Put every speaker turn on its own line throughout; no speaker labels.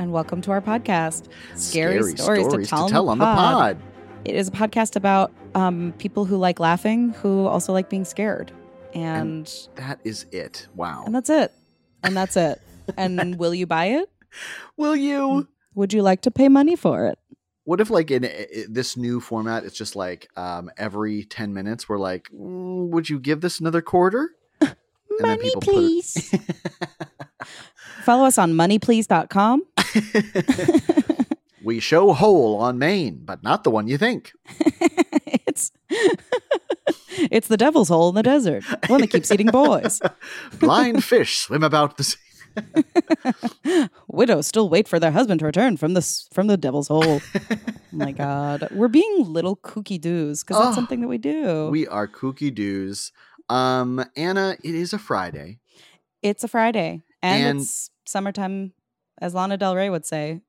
And welcome to our podcast, Scary,
Scary
Stories, to Tell,
on the pod.
It is a podcast about um, people who like laughing, who also like being scared, and
That is it. Wow.
and that's it, and that's it. And will you buy it?
Will you?
Would you like to pay money for it?
What if, like, in this new format, it's just like um, every 10 minutes, we're like, "Mm, would you give this another quarter?
Money, please. Follow us on moneyplease.com.
we show hole on Maine, but not the one you think.
it's it's the devil's hole in the desert, one that keeps eating boys.
Blind fish swim about the sea.
Widows still wait for their husband to return from the from the devil's hole. oh my god, we're being little kooky doos because
Oh,
that's something that we do.
We are kooky doos. Um, Anna, it is a Friday.
it's a Friday and,
And-
it's summertime, as Lana Del Rey would say,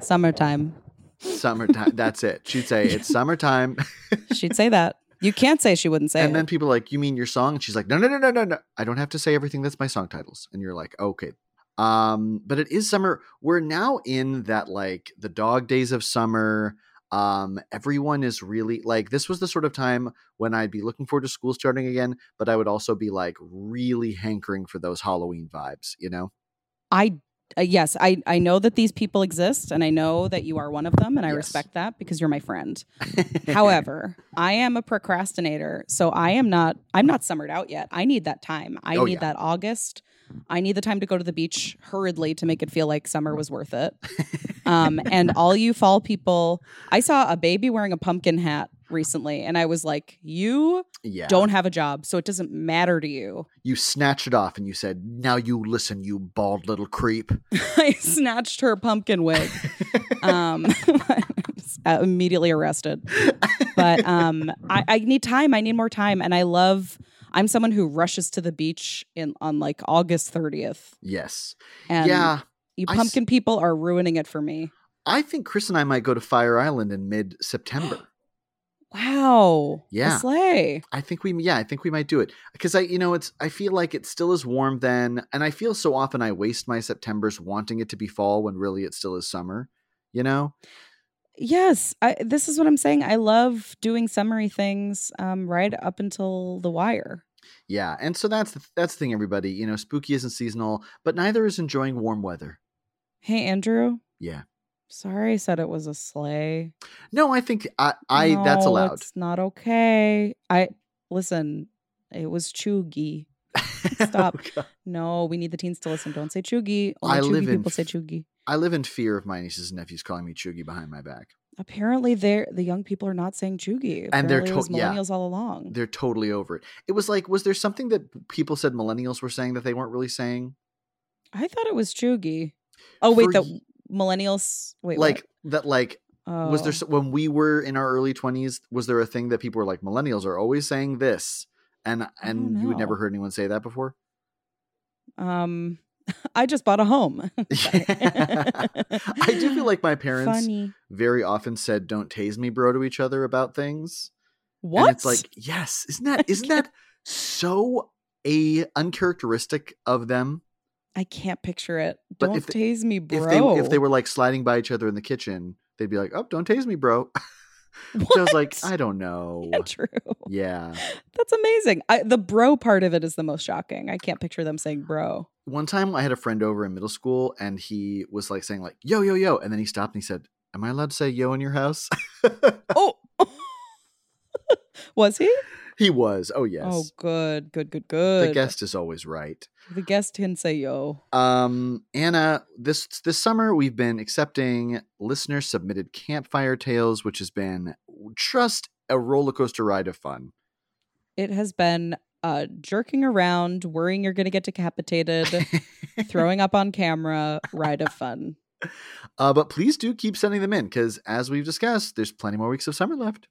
summertime.
Summertime. That's it. She'd say it's summertime.
She'd say that. You can't say she wouldn't say
and
it.
then people are like, "You mean your song?" And she's like, "No, no, no, no, no, no. I don't have to say everything. That's my song titles." And you're like, "Okay." Um, but it is summer. We're now in that like the dog days of summer. Um, everyone is really like this was the sort of time when I'd be looking forward to school starting again, but I would also be like really hankering for those Halloween vibes, you know?
I uh, yes, I I know that these people exist, and I know that you are one of them, and I
Yes.
respect that because you're my friend. However, I am a procrastinator, so I am not. I'm not summered out yet. I need that time. I
Oh,
need
yeah.
that August. I need the time to go to the beach hurriedly to make it feel like summer was worth it. Um, and all you fall people, I saw a baby wearing a pumpkin hat recently, and I was like, "You
yeah.
don't have a job, so it doesn't matter to you."
you snatched it off and you said, Now you listen, you bald little creep.
I snatched her pumpkin wig. um, uh, immediately arrested. But um, I, I need time. I need more time, and I love. I'm someone who rushes to the beach in on like August 30th,
yes.
and
yeah.
you
I s-
pumpkin people are ruining it for me.
I think Chris and I might go to Fire Island in mid September.
Wow,
Yeah.
a slay.
I think we, yeah, I think we might do it because I, you know, it's, I feel like it still is warm then. And I feel so often I waste my Septembers wanting it to be fall when really it still is summer, you know?
Yes, I, this is what I'm saying. I love doing summery things um, right up until the wire.
Yeah. And so that's the, that's the thing, everybody, you know, spooky isn't seasonal, but neither is enjoying warm weather.
Hey, Andrew.
Yeah.
Sorry, I said it was a slay.
No, I think I, I, that's
No,
allowed.
It's not okay. I listen. It was cheugy. Stop.
Oh,
No, we need the teens to listen. Don't say cheugy. Only
I
cheugy
live in
people say
f-
cheugy.
I live in fear of my nieces and nephews calling me Cheugy behind my back.
Apparently, they're the young people are not saying cheugy.
And they're
Apparently it was
to- yeah.
millennials all along.
They're totally over it. It was like, was there something that people said millennials were saying that they weren't really saying?
I thought it was cheugy. Oh wait,
For
millennials. Wait,
like that, like
what?
was there
Oh.
when we were in our early 20s was there a thing that people were like millennials are always saying this and and you had never heard anyone say that before
Um, I just bought a home.
I do feel like my parents
Funny.
very often said "Don't tase me, bro" to each other about things.
What?
And it's like, yes, isn't that isn't that so a uncharacteristic of them?
I can't picture it.
But
Don't
they-
tase me, bro.
If they if they were like sliding by each other in the kitchen, they'd be like, "Oh, don't tase me, bro." I was like, I don't know.
True.
Yeah.
That's amazing. I, the bro part of it is the most shocking. I can't picture them saying bro.
One time I had a friend over in middle school and he was like saying like, "Yo, yo, yo," and then he stopped and he said, "Am I allowed to say yo in your house?"
Oh, was he?
he was. Oh, oh yes.
Oh, good, good, good, good.
the guest is always right.
The guest can say yo.
Um, Anna, this this summer we've been accepting listener submitted campfire tales, which has been just a roller coaster ride of fun.
It has been uh, jerking around, worrying you're going to get decapitated, throwing up on camera, ride of fun.
uh, but please do keep sending them in because, as we've discussed, there's plenty more weeks of summer left.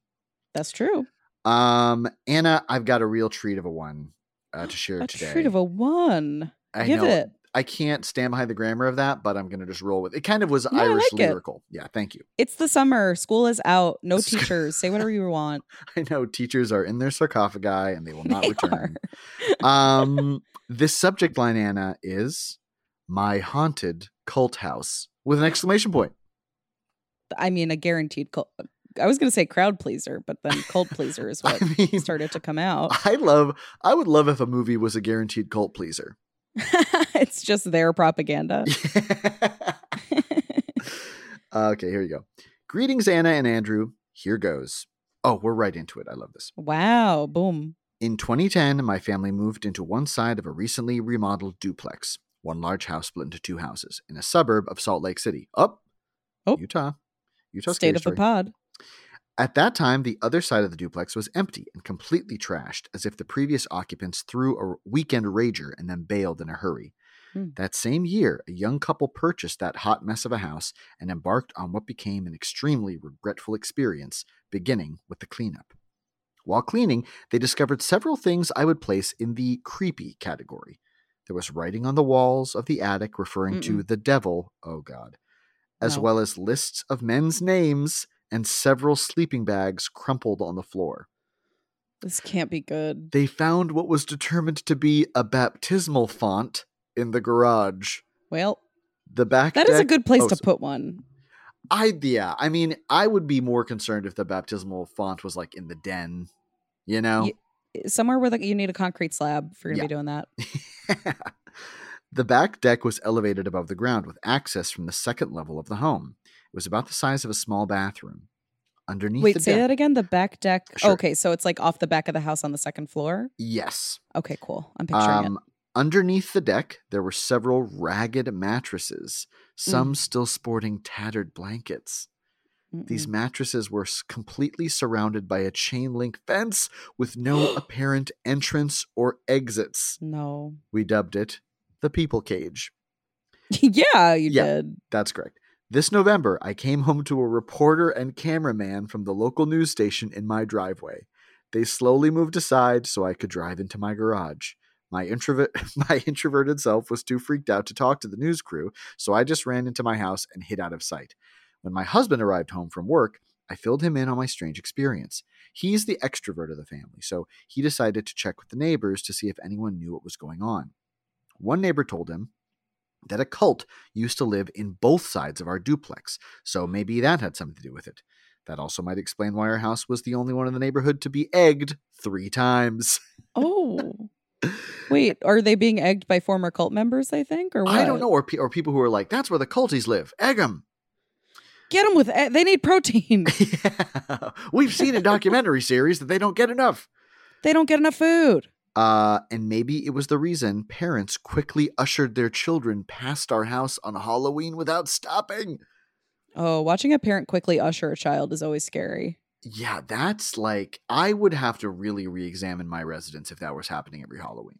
That's true.
Um, Anna, I've got a real treat of a one uh, to share
A
today.
treat of a one.
I
Give
know
it.
I can't stand behind the grammar of that, but I'm gonna just roll with it. It kind of was
I
Irish
like it.
lyrical. Yeah, thank you.
It's the summer. School is out. No teachers. Say whatever you want.
I know teachers are in their sarcophagi and they will not
They
return. um, this subject line, Anna, is my haunted cult house with an exclamation point.
I mean, a guaranteed cult. I was going to say crowd pleaser, but then cult pleaser is what
I mean,
started to come out.
I love. I would love if a movie was a guaranteed cult pleaser.
it's just their propaganda.
Uh, okay, here you go. Greetings, Anna and Andrew. Here goes. Oh, we're right into it. I love this.
wow. Boom.
In 2010, my family moved into one side of a recently remodeled duplex, one large house split into two houses, in a suburb of Salt Lake City. Up,
Oh.
Utah. Utah
State of the pod.
At that time, the other side of the duplex was empty and completely trashed, as if the previous occupants threw a weekend rager and then bailed in a hurry.
Hmm.
That same year, a young couple purchased that hot mess of a house and embarked on what became an extremely regretful experience, beginning with the cleanup. While cleaning, they discovered several things I would place in the creepy category. There was writing on the walls of the attic referring to the devil, oh god, as
No.
well as lists of men's names and several sleeping bags crumpled on the floor.
This can't be good.
They found what was determined to be a baptismal font in the garage.
Well,
The back
that is a good place
oh,
to put one.
I yeah, I mean, I would be more concerned if the baptismal font was like in the den, you know.
Somewhere where like, you need a concrete slab if you're going to be doing that.
the back deck was elevated above the ground with access from the second level of the home. It was about the size of a small bathroom. Underneath
Wait, say
deck,
that again. The back deck.
Sure.
Okay, so it's like off the back of the house on the second floor.
Yes.
Okay, cool. I'm picturing
Um, underneath the deck, there were several ragged mattresses, some still sporting tattered blankets.
it.
These
Mm-mm.
mattresses were completely surrounded by a chain link fence with no apparent entrance or exits.
no.
We dubbed it the people cage.
yeah, you
Yeah.
did.
That's correct. This November, I came home to a reporter and cameraman from the local news station in my driveway. They slowly moved aside so I could drive into my garage. My my introverted self was too freaked out to talk to the news crew, so I just ran into my house and hid out of sight. When my husband arrived home from work, I filled him in on my strange experience. He's the extrovert of the family, so he decided to check with the neighbors to see if anyone knew what was going on. One neighbor told him that a cult used to live in both sides of our duplex, so maybe that had something to do with it. That also might explain why our house was the only one in the neighborhood to be egged three times.
Oh. Wait, are they being egged by former cult members, I think? Or what?
I don't know, or, pe- or people who are like, that's where the culties live. Egg them.
Get them with, they need protein.
yeah. We've seen in documentary series that they don't get enough.
they don't get enough food.
Uh, and maybe it was the reason parents quickly ushered their children past our house on Halloween without stopping.
Oh, watching a parent quickly usher a child is always scary.
Yeah, that's like I would have to really re-examine my residence if that was happening every Halloween.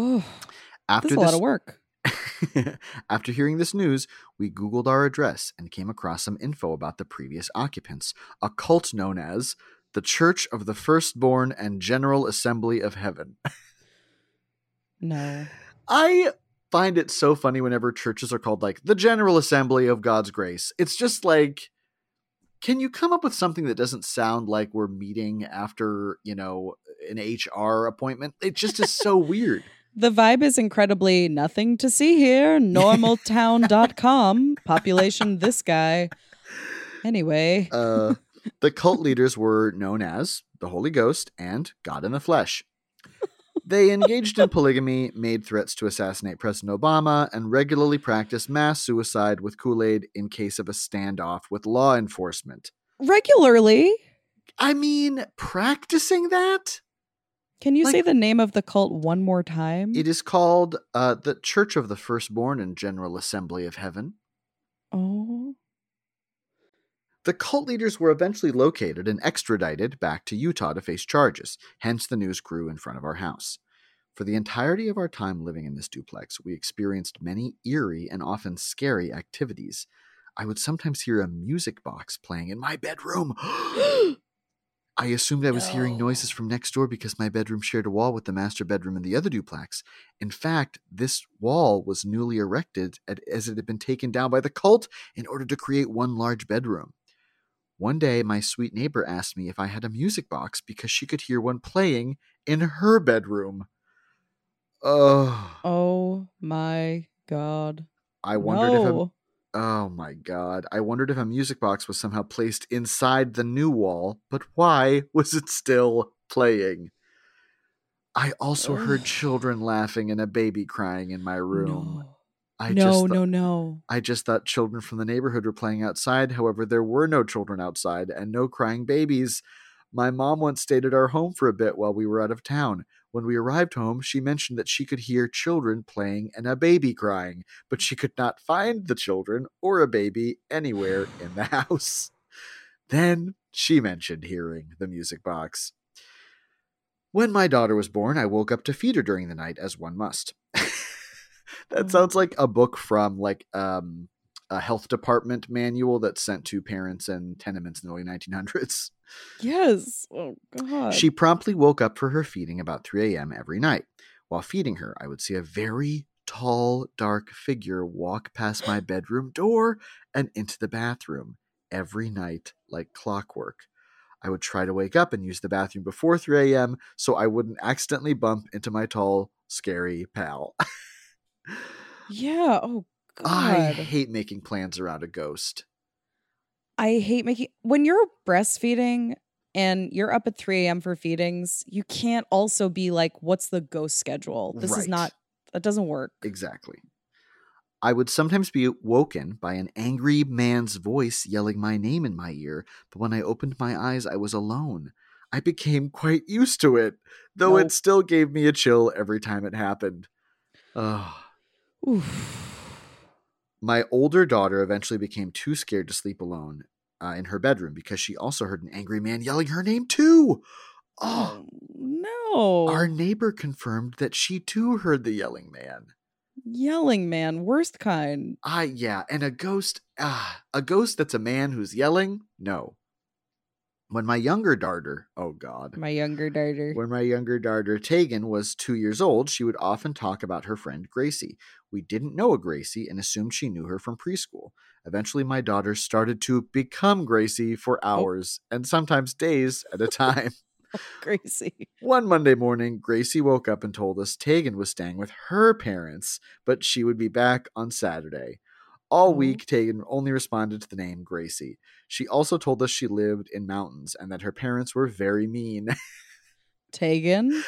Oh,
After
that's a lot of work.
After hearing this news, we Googled our address and came across some info about the previous occupants, a cult known as the Church of the Firstborn and General Assembly of Heaven.
No.
I find it so funny whenever churches are called like the General Assembly of God's Grace. It's just like, can you come up with something that doesn't sound like we're meeting after, you know, an HR appointment? It just is so weird.
The vibe is incredibly nothing to see here. Normaltown.com. Population this guy. Anyway.
Uh, the cult leaders were known as the Holy Ghost and God in the Flesh. They engaged in polygamy, made threats to assassinate President Obama, and regularly practiced mass suicide with Kool Aid in case of a standoff with law enforcement.
Regularly.
I mean, practicing that?
Can you say the name of the cult one more time?
It is called uh, the Church of the Firstborn and General Assembly of Heaven.
oh.
The cult leaders were eventually located and extradited back to Utah to face charges, hence the news grew in front of our house. For the entirety of our time living in this duplex, we experienced many eerie and often scary activities. I would sometimes hear a music box playing in my bedroom. I assumed I was hearing noises from next door because my bedroom shared a wall with the master bedroom in the other duplex. In fact, this wall was newly erected at- as it had been taken down by the cult in order to create one large bedroom. One day, my sweet neighbor asked me if I had a music box because she could hear one playing in her bedroom. Oh,
Oh my god.
I wondered if a,
no.
Oh my god, I wondered if a music box was somehow placed inside the new wall, but why was it still playing? I also heard children laughing and a baby crying in my room.
No.
I
no,
just thought-
no, no.
I just thought children from the neighborhood were playing outside. However, there were no children outside and no crying babies. My mom once stayed at our home for a bit while we were out of town. When we arrived home, she mentioned that she could hear children playing and a baby crying, but she could not find the children or a baby anywhere in the house. Then she mentioned hearing the music box. When my daughter was born, I woke up to feed her during the night, as one must. that sounds like a book from like um, a health department manual that's sent to parents in tenements in the early 1900s.
Yes. Oh god.
She promptly woke up for her feeding about 3 a.m. every night. While feeding her, I would see a very tall, dark figure walk past my bedroom door and into the bathroom every night like clockwork. I would try to wake up and use the bathroom before 3 a.m. so I wouldn't accidentally bump into my tall, scary pal.
Yeah. Oh god.
I hate making plans around a ghost.
I hate making when you're breastfeeding and you're up at 3 a.m. for feedings, you can't also be like, what's the ghost schedule? This is not that doesn't work.
Exactly. I would sometimes be woken by an angry man's voice yelling my name in my ear, but when I opened my eyes, I was alone. I became quite used to it, though
Nope.
it still gave me a chill every time it happened. Ugh.
Oof.
My older daughter eventually became too scared to sleep alone uh, in her bedroom because she also heard an angry man yelling her name too. Oh,
Oh no.
our neighbor confirmed that she too heard the yelling man.
Yelling man, worst kind.
Ah, yeah, and a ghost, ah, a ghost that's a man who's yelling? No. When my younger daughter, oh God,
My younger daughter.
when my younger daughter Tegan was two years old, she would often talk about her friend Gracie. We didn't know a Gracie and assumed she knew her from preschool. Eventually, my daughter started to become Gracie for oh. hours and sometimes days at a time.
Gracie.
One Monday morning, Gracie woke up and told us Tegan was staying with her parents, but she would be back on Saturday. All
Oh.
week, Tegan only responded to the name Gracie. She also told us she lived in mountains and that her parents were very mean.
Tegan.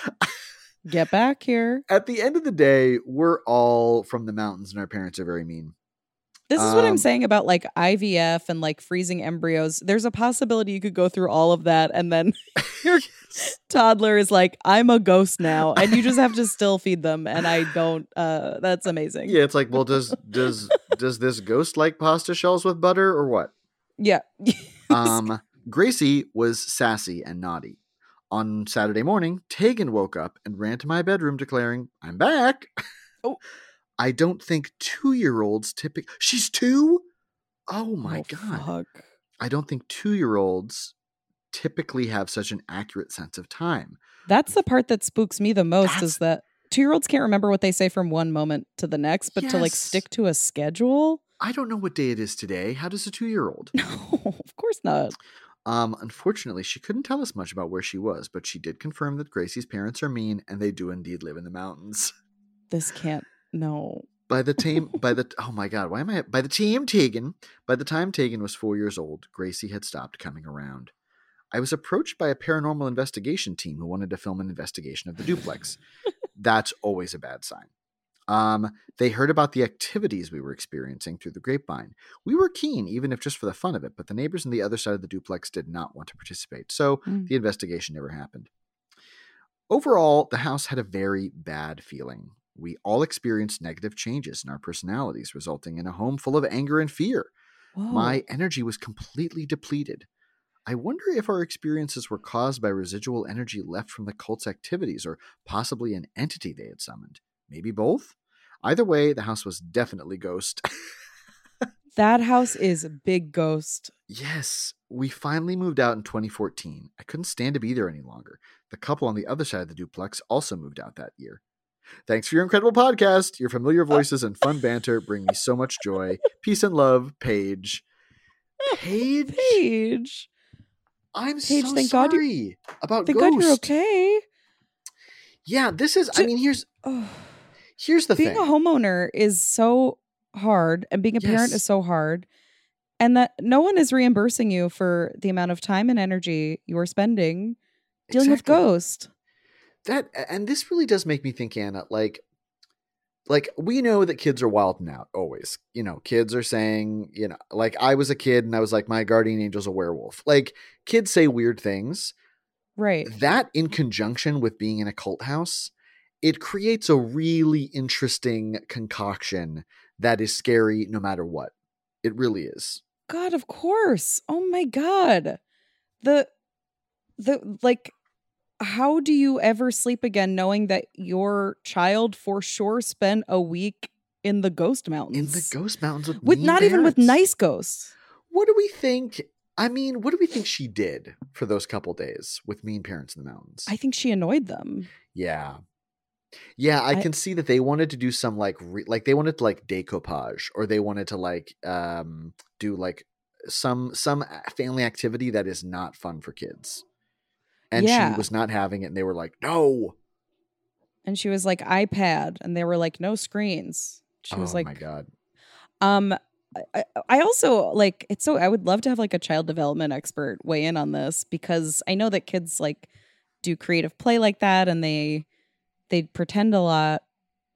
Get back here.
At the end of the day, we're all from the mountains, and our parents are very mean.
This is what I'm
Um,
saying about like IVF and like freezing embryos. There's a possibility you could go through all of that and then your toddler is like, I'm a ghost now. And you just have to still feed them. And I don't uh that's amazing.
Yeah, it's like, well, does does does this ghost like pasta shells with butter or what?
Yeah.
Um, Gracie was sassy and naughty. On Saturday morning, Tegan woke up and ran to my bedroom declaring, I'm back.
Oh.
I don't think two year olds typically. She's two? Oh my
Oh,
God.
fuck.
I don't think two year olds typically have such an accurate sense of time.
That's the part that spooks me the most
That's-
is that two year olds can't remember what they say from one moment to the next, but to like stick to a schedule.
I don't know what day it is today. How does a two year old?
No, of course not.
Um, unfortunately, she couldn't tell us much about where she was, but she did confirm that Gracie's parents are mean and they do indeed live in the mountains.
This can't no.
By the time, by the oh my god, why am I? By the time Tegan, by the time Tegan was four years old, Gracie had stopped coming around. I was approached by a paranormal investigation team who wanted to film an investigation of the duplex. That's always a bad sign. Um, they heard about the activities we were experiencing through the grapevine. We were keen, even if just for the fun of it, but the neighbors on the other side of the duplex did not want to participate, so
Mm.
the investigation never happened. Overall, the house had a very bad feeling. We all experienced negative changes in our personalities, resulting in a home full of anger and fear.
Whoa.
My energy was completely depleted. I wonder if our experiences were caused by residual energy left from the cult's activities or possibly an entity they had summoned. Maybe both? Either way, the house was definitely ghost.
that house is a big ghost.
yes, we finally moved out in 2014. I couldn't stand to be there any longer. The couple on the other side of the duplex also moved out that year. Thanks for your incredible podcast. Your familiar voices and fun banter bring me so much joy. Peace and love, Paige. Paige?
Paige.
I'm
Paige,
so
thank God
sorry about
Thank
Ghost.
God you're okay.
Yeah, this is. I mean, here's
Oh.
here's the
being
thing.
Being a homeowner is so hard and being a parent is so hard and that no one is reimbursing you for the amount of time and energy you are spending dealing with
Exactly.
ghost
That and this really does make me think, Anna. Like, like we know that kids are wilding out always. You know, kids are saying, you know, like I was a kid and I was like, my guardian angel's a werewolf. Like kids say weird things.
right
That in conjunction with being in a cult house, it creates a really interesting concoction that is scary no matter what. It really is.
god of course oh my god the the like how do you ever sleep again knowing that your child for sure spent a week in the ghost mountains?
In the ghost mountains with,
with not even with nice ghosts
What do we think? I mean, what do we think she did for those couple days with mean parents in the mountains?
i think she annoyed them
yeah. Yeah, I,
I-
can see that they wanted to do some like re- like they wanted to like decoupage or they wanted to like um do like some some family activity that is not fun for kids. And
Yeah.
she was not having it and they were like, "No."
and she was like ipad and they were like no screens she was
oh
like
my god.
um I, I- I also like it's so I would love to have like a child development expert weigh in on this because I know that kids like do creative play like that and they they pretend a lot.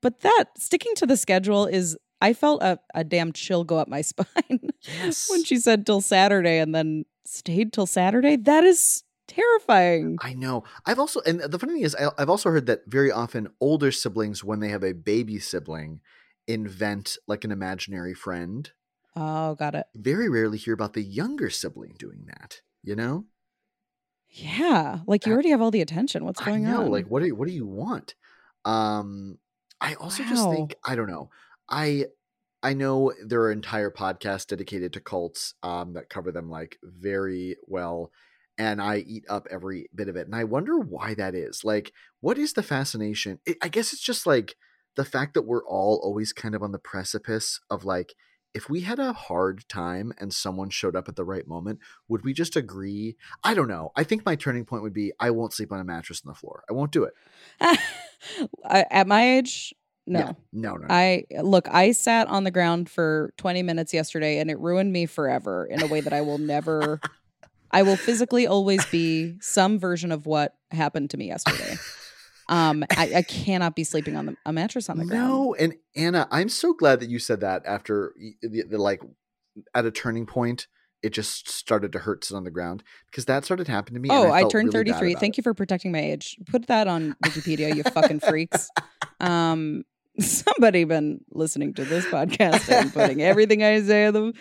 But that sticking to the schedule is I felt a, a damn chill go up my spine
Yes.
when she said till Saturday and then stayed till Saturday. That is terrifying.
I know. I've also, and the funny thing is, I- I've also heard that very often older siblings, when they have a baby sibling, invent like an imaginary friend.
Oh, got it.
Very rarely hear about the younger sibling doing that. You know,
Yeah. Like you already have all the attention. What's going
I know.
on?
Like, what do you, what do you want? Um, I also just think I don't know. I I know there are entire podcasts dedicated to cults um, that cover them like very well, and I eat up every bit of it. And I wonder why that is. Like, what is the fascination? I I guess it's just like the fact that we're all always kind of on the precipice of like if we had a hard time and someone showed up at the right moment, would we just agree? I don't know. I think my turning point would be I won't sleep on a mattress on the floor. I won't do it.
At my age, no.
Yeah. No, no, no.
I look, I sat on the ground for 20 minutes yesterday and it ruined me forever in a way that I will never I will physically always be some version of what happened to me yesterday. Um, I, I cannot be sleeping on the, a mattress on the ground.
No, and Anna, I'm so glad that you said that after the, the like at a turning point, it just started to hurt sit on the ground because that started happening to me. and
Oh, I,
felt
turned
really
33. Thank
it.
you for protecting my age. Put that on Wikipedia, you fucking freaks. Um, somebody been listening to this podcast and putting everything I say in them.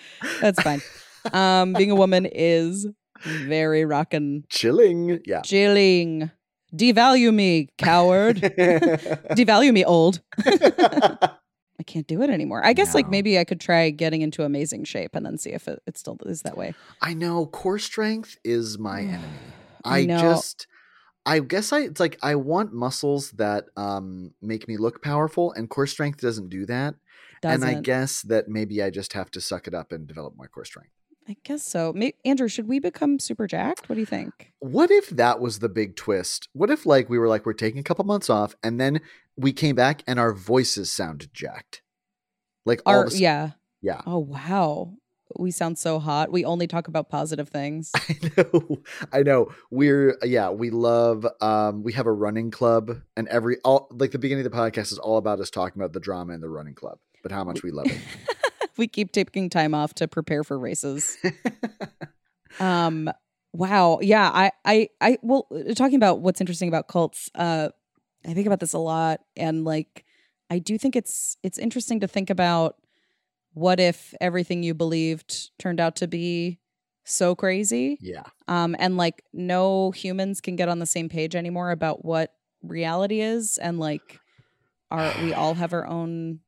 That's fine. Um, being a woman is very rockin'
Chilling, yeah.
chilling. Devalue me, coward. Devalue me, old. I can't do it anymore. I guess like maybe I could try getting into amazing shape and then see if it, it still is that way.
I know core strength is my enemy. I, just I guess I it's like I want muscles that um make me look powerful and core strength doesn't do that.
Doesn't.
And I guess that maybe I just have to suck it up and develop my core strength.
I guess so. May- Andrew, should we become super jacked? What do you think?
What if that was the big twist? What if like we were like we're taking a couple months off and then we came back and our voices sounded jacked? Like all
Our,
of a s-
yeah.
yeah.
Oh wow. We sound so hot. We only talk about positive things.
I know. I know. We're yeah, we love um we have a running club and every all like the beginning of the podcast is all about us talking about the drama in the running club, but how much we love it.
we keep taking time off to prepare for races. Um wow. Yeah, I I I well talking about what's interesting about cults, uh I think about this a lot and like I do think it's it's interesting to think about what if everything you believed turned out to be so crazy
yeah.
um and like no humans can get on the same page anymore about what reality is and like are we all have our own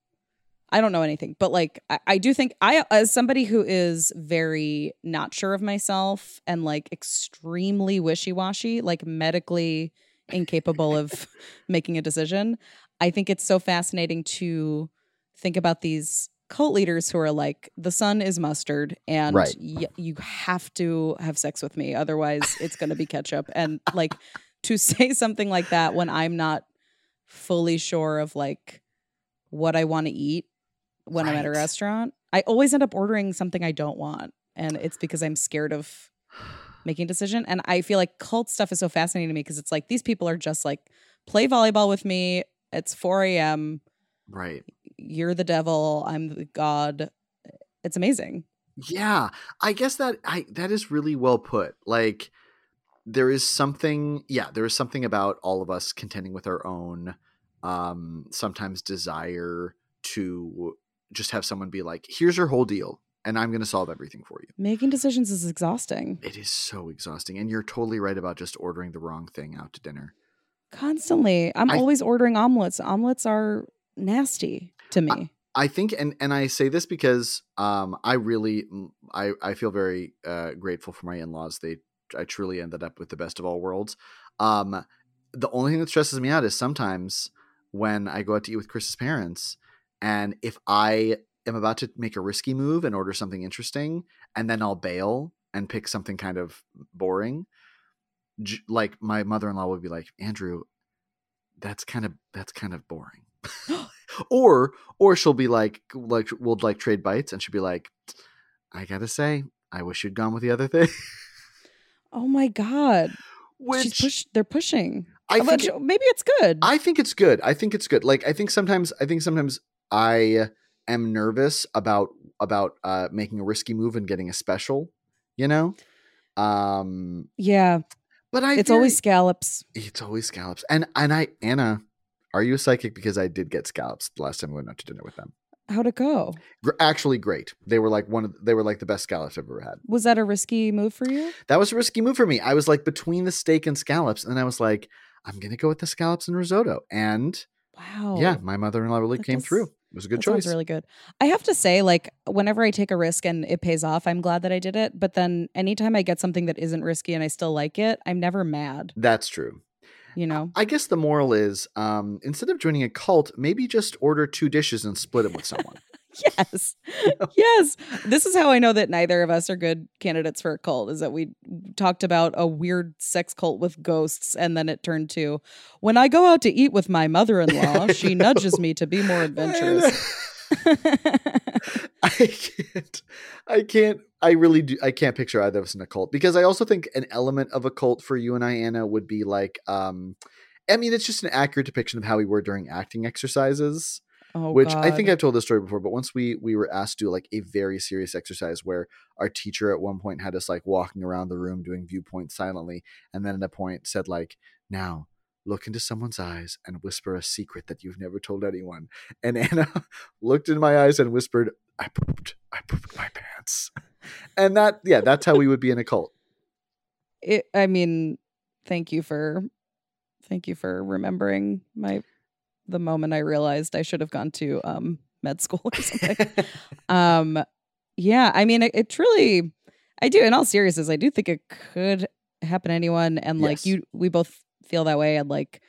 i don't know anything but like I, I do think i as somebody who is very not sure of myself and like extremely wishy-washy like medically incapable of making a decision i think it's so fascinating to think about these cult leaders who are like the sun is mustard and
Right.
y- you have to have sex with me otherwise it's going to be ketchup and like to say something like that when i'm not fully sure of like what i want to eat when i'm at a restaurant i always end up ordering something i don't want and it's because i'm scared of making a decision and i feel like cult stuff is so fascinating to me because it's like these people are just like play volleyball with me it's 4 a.m
Right.
you're the devil i'm the god it's amazing
Yeah. I guess that I that is really well put. Like there is something yeah, there is something about all of us contending with our own um sometimes desire to just have someone be like, here's your whole deal, and I'm gonna solve everything for you.
making decisions is exhausting
It is so exhausting. And you're totally right about just ordering the wrong thing out to dinner.
constantly i'm
I-
always ordering omelets omelets are nasty to me
I think, and and I say this because um, I really, I I feel very uh, grateful for my in laws. They, I truly ended up with the best of all worlds. Um, the only thing that stresses me out is sometimes when I go out to eat with Chris's parents, and if I am about to make a risky move and order something interesting, and then I'll bail and pick something kind of boring, j- like my mother in law would be like, Andrew, that's kind of that's kind of boring. or or she'll be like like we'll like trade bites and she'll be like i gotta say i wish you'd gone with the other thing.
Oh my god.
Which
She's push- they're pushing.
I think
maybe it's good.
I think it's good. I think it's good. Like i think sometimes i think sometimes i am nervous about about uh making a risky move and getting a special you know? Um
yeah.
but i
it's
very-
always scallops.
It's always scallops. And and i anna are you a psychic? Because i did get scallops the last time we went out to dinner with them.
How'd it go?
Actually great. They were like one of they were like the best scallops i've ever had.
Was that a risky move for you?
That was a risky move for me. I was like between the steak and scallops, and then I was like, I'm gonna go with the scallops and risotto. And
wow
yeah, my mother-in-law really
That
came
does-
through. It was a good choice.
sounds really good i have to say like whenever i take a risk and it pays off i'm glad that i did it but then anytime i get something that isn't risky and i still like it i'm never mad
That's true.
you know
I guess the moral is, um, instead of joining a cult, maybe just order two dishes and split them with someone.
Yes yes this is how i know that neither of us are good candidates for a cult is that we talked about a weird sex cult with ghosts and then it turned to when i go out to eat with my mother-in-law she nudges me to be more adventurous
I can't. I can't. I really do. I can't picture either of us in a cult because I also think an element of a cult for you and I, Anna, would be like um, I mean, it's just an accurate depiction of how we were during acting exercises.
Oh,
which I think I've told this story before, but once we we were asked to do like a very serious exercise where our teacher at one point had us like walking around the room doing viewpoints silently, and then at a point said like, "Now look into someone's eyes and whisper a secret that you've never told anyone." And Anna looked in my eyes and whispered, "I pooped. I pooped my pants." And that, yeah, that's how we would be in a cult.
it, I mean, thank you for thank you for remembering my the moment I realized I should have gone to um med school or something. um yeah, I mean it, it's really I do in all seriousness, I do think it could happen to anyone and like
Yes.
you we both feel that way and like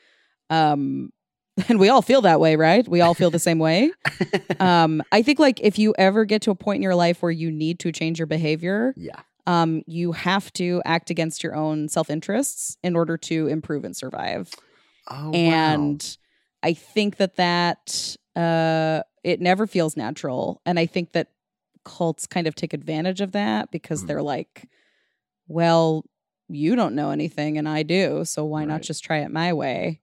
um and we all feel that way, right? We all feel the same way. Um I think like if you ever get to a point in your life where you need to change your behavior,
yeah.
um, you have to act against your own self interests in order to improve and survive.
Oh, wow.
I think that that uh, it never feels natural, and I think that cults kind of take advantage of that because
Mhm.
they're like, well, you don't know anything, and I do, so why
Right.
not just try it my way?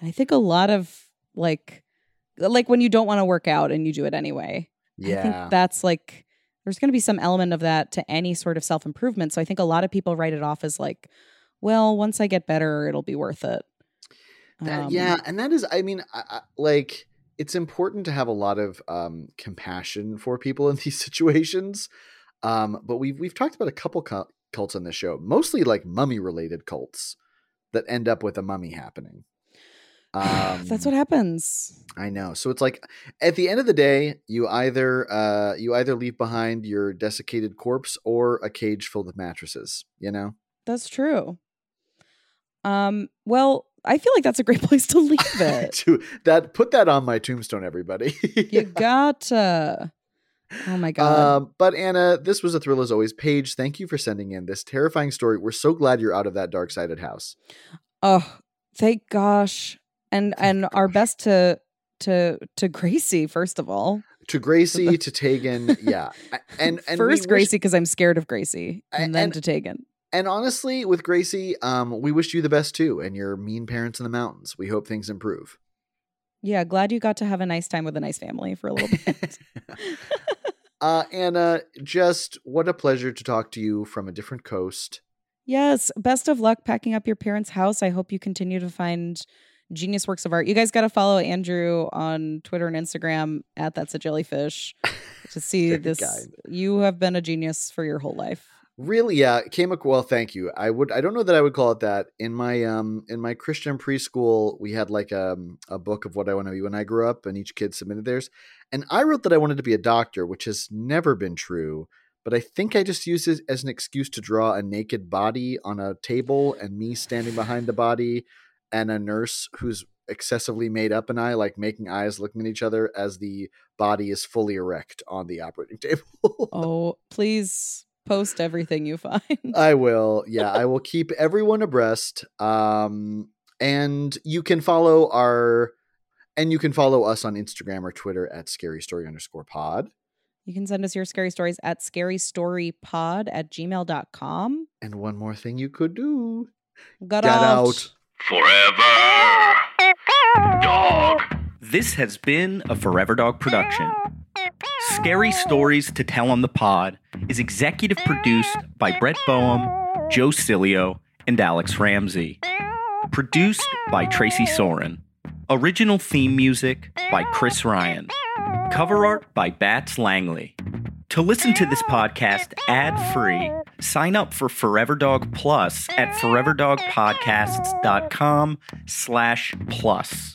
And I think a lot of like, like when you don't want to work out and you do it anyway. I
yeah.
think that's like there's going to be some element of that to any sort of self improvement. So I think a lot of people write it off as like, well, once I get better, it'll be worth it.
That,
Um,
yeah, and that is, I mean, I, I, like it's important to have a lot of um, compassion for people in these situations. Um, but we've we've talked about a couple cul- cults on this show, mostly like mummy related cults that end up with a mummy happening. Um,
that's what happens.
I know. So it's like at the end of the day, you either uh, you either leave behind your desiccated corpse or a cage filled with mattresses. You know.
That's true. Um. Well, I feel like that's a great place to leave it.
to that put that on my tombstone everybody
you gotta. Oh my god.
um, but anna this was a thrill as always paige thank you for sending in this terrifying story we're so glad you're out of that dark sided house
oh, thank gosh. And
Thank
and our best to to to Gracie first of all.
to gracie to tegan yeah and and
first Gracie because I'm scared of Gracie,
A-
and then
and-
to Tegan.
And honestly with gracie um we wish you the best too and your mean parents in the mountains we hope things improve
Yeah, glad you got to have a nice time with a nice family for a little bit.
uh anna just what a pleasure to talk to you from a different coast
yes, best of luck packing up your parents' house. I hope you continue to find genius works of art. You guys got to follow Andrew on Twitter and Instagram at that's a jellyfish to see this.
kind.
You have been a genius for your whole life.
Really, yeah, came ac- well. Thank you. I would. I don't know that I would call it that. In my um, in my Christian preschool, we had like um, a book of what I want to be when I grew up, and each kid submitted theirs. And I wrote that I wanted to be a doctor, which has never been true. But I think I just used it as an excuse to draw a naked body on a table, and me standing behind the body, and a nurse who's excessively made up, and I like making eyes, looking at each other as the body is fully erect on the operating table.
Oh, please post everything you find.
I will. Yeah, I will keep everyone abreast. Um, and you can follow our, and you can follow us on Instagram or Twitter at Scary Story underscore Pod.
You can send us your scary stories at scarystorypod at gmail.com.
And one more thing you could do.
Got,
Get
out.
out.
Forever. Dog.
This has been a Forever Dog production. Scary Stories to Tell on the Pod is executive produced by Brett Boehm, Joe Cilio, and Alex Ramsey. Produced by Tracy Soren. Original theme music by Chris Ryan. Cover art by Bats Langley. To listen to this podcast ad-free, sign up for Forever Dog Plus at foreverdogpodcasts.com slash plus.